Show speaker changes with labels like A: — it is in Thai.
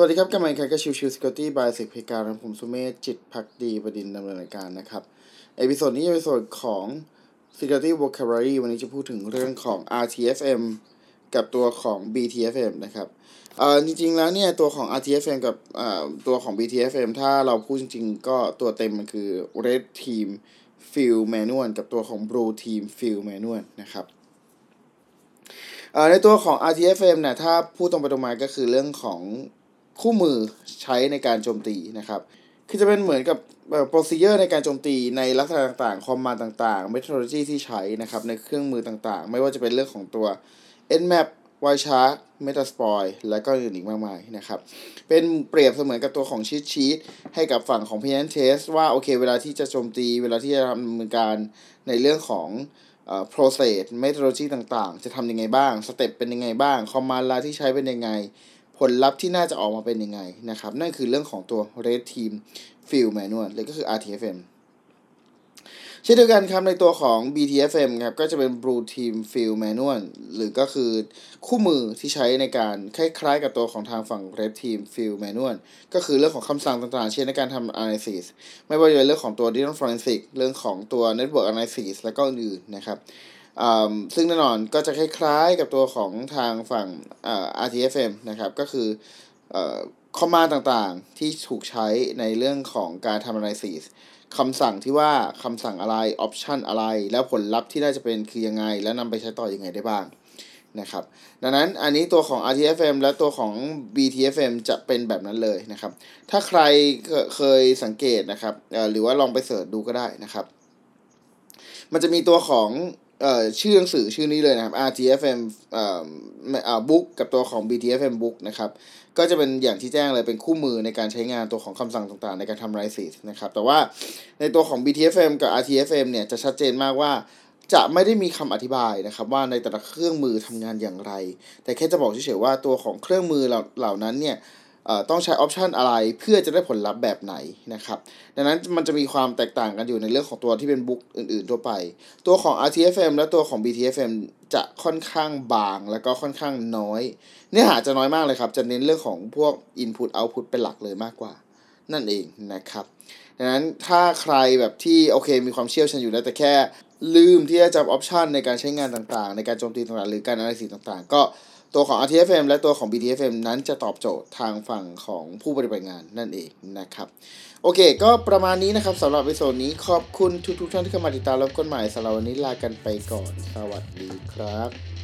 A: สวัสดีครับกำลังใครก็ Chill Chill Security by SecPlayground ผมสุเมธจิตภักดีบดินทร์ดำเนินรายการนะครับ episode นี้เป็น episode ของ Security Vocabulary วันนี้จะพูดถึงเรื่องของ RTFM กับตัวของ BTFM นะครับเอ่อจริงๆแล้วเนี่ยตัวของ RTFM กับเอ่อตัวของ BTFM ถ้าเราพูดจริงๆ ก็ตัวเต็มมันคือ Red Team Field Manual กับตัวของ Blue Team Field Manual นะครับในตัวของ RTFM เนี่ยถ้าพูดตรงไปตรงมาก็คือเรื่องของ คู่มือใช้ในการโจมตีนะครับ คือจะเป็นเหมือนกับเอ่อ procedure ในการโจมตีในลักษณะต่างๆ คอมมานต่างๆ methodology ที่ใช้นะครับ ในเครื่องมือต่างๆ ไม่ว่าจะเป็นเรื่องของตัว nmap wireshark metasploit และก็อื่นอีกมากมายนะครับ เป็นเปรียบเสมือนกับตัวของชีตชีตให้กับฝั่งของ PN test ว่าโอเค เวลาที่จะโจมตี เวลาที่จะทำนการในเรื่องของเอ่อ process methodology ต่างๆ จะทำยังไงบ้าง สเต็ปเป็นยังไงบ้าง คอมมานด์ลาที่ใช้เป็นยังไง ผลลัพธ์ที่น่าจะออกมาเป็นยังไงนะครับ นั่นคือเรื่องของตัว Red Team Field Manual หรือก็คือ RTFM เช่นเดียวกันครับในตัวของ BTFM ครับก็จะเป็น Blue Team Field Manual หรือก็คือคู่มือที่ใช้ในการคล้ายๆ กับตัวของทางฝั่ง Red Team Field Manual ก็คือเรื่องของคำสั่งต่างๆ เช่นในการทำ analysis ไม่ว่าจะเป็นเรื่องของตัว Digital Forensic เรื่องของตัว Network Analysis และก็อื่นๆนะครับ ซึ่งแน่นอนก็จะคล้ายๆกับตัวของทางฝั่ง RTFM นะครับ ก็คือคอมมาต่างๆ ที่ถูกใช้ในเรื่องของการทำ analysis คำสั่งที่ว่าคำสั่งอะไรออปชันอะไร แล้วผลลัพธ์ที่ได้จะเป็นคือยังไง แล้วนำไปใช้ต่อยังไงได้บ้างนะครับ ดังนั้นอันนี้ตัวของ RTFM และตัวของ BTFM จะเป็นแบบนั้นเลยนะครับ ถ้าใครเคยสังเกตนะครับ หรือว่าลองไปเสิร์ชดูก็ได้นะครับ มันจะมีตัวของ เอ่อชื่อหนังสือชื่อนี้เลยนะครับ RTFM เอ่ออ่าบุ๊กกับตัวของ BTFM book นะครับ ก็จะเป็นอย่างที่แจ้งเลยเป็นคู่มือในการใช้งานตัวของคำสั่งต่างๆ ในการทำไรซิสนะครับ แต่ว่าในตัวของ BTFM กับ RTFM เนี่ยจะชัดเจนมากว่าจะไม่ได้มีคำอธิบายนะครับว่าในแต่ละเครื่องมือทำงานอย่างไร แต่แค่จะบอกเฉยๆว่าตัวของเครื่องมือเหล่านั้นเนี่ย ต้องใช้ออปชันอะไรเพื่อจะได้ผลลัพธ์แบบไหนนะครับดังนั้นมันจะมีความแตกต่างกันอยู่ในเรื่องของตัวที่เป็นบุ๊กอื่นๆทั่วไป ตัวของ RTFM และตัวของ BTFM จะค่อนข้างบางแล้วก็ค่อนข้างน้อย เนื้อหาจะน้อยมากเลยครับ จะเน้นเรื่องของพวก Input Output เป็นหลักเลยมากกว่า นั่นเองนะครับดังนั้นถ้าใครแบบที่โอเคมีความเชี่ยวชาญอยู่แล้วแต่แค่ลืมที่จะจำออปชันในการใช้งานต่างๆ ในการโจมตีต่างๆ หรือการ analysis ต่างๆ ก็ ตัวของ RTFM และตัวของ BTFM นั้นจะตอบโจทย์ทางฝั่งของผู้ปฏิบัติงานนั่นเองนะครับโอเค ก็ประมาณนี้นะครับสำหรับวิดีโอนี้ขอบคุณทุกๆท่านที่เข้ามาติดตามรับกันใหม่สำหรับวันนี้ลากันไปก่อน สวัสดีครับ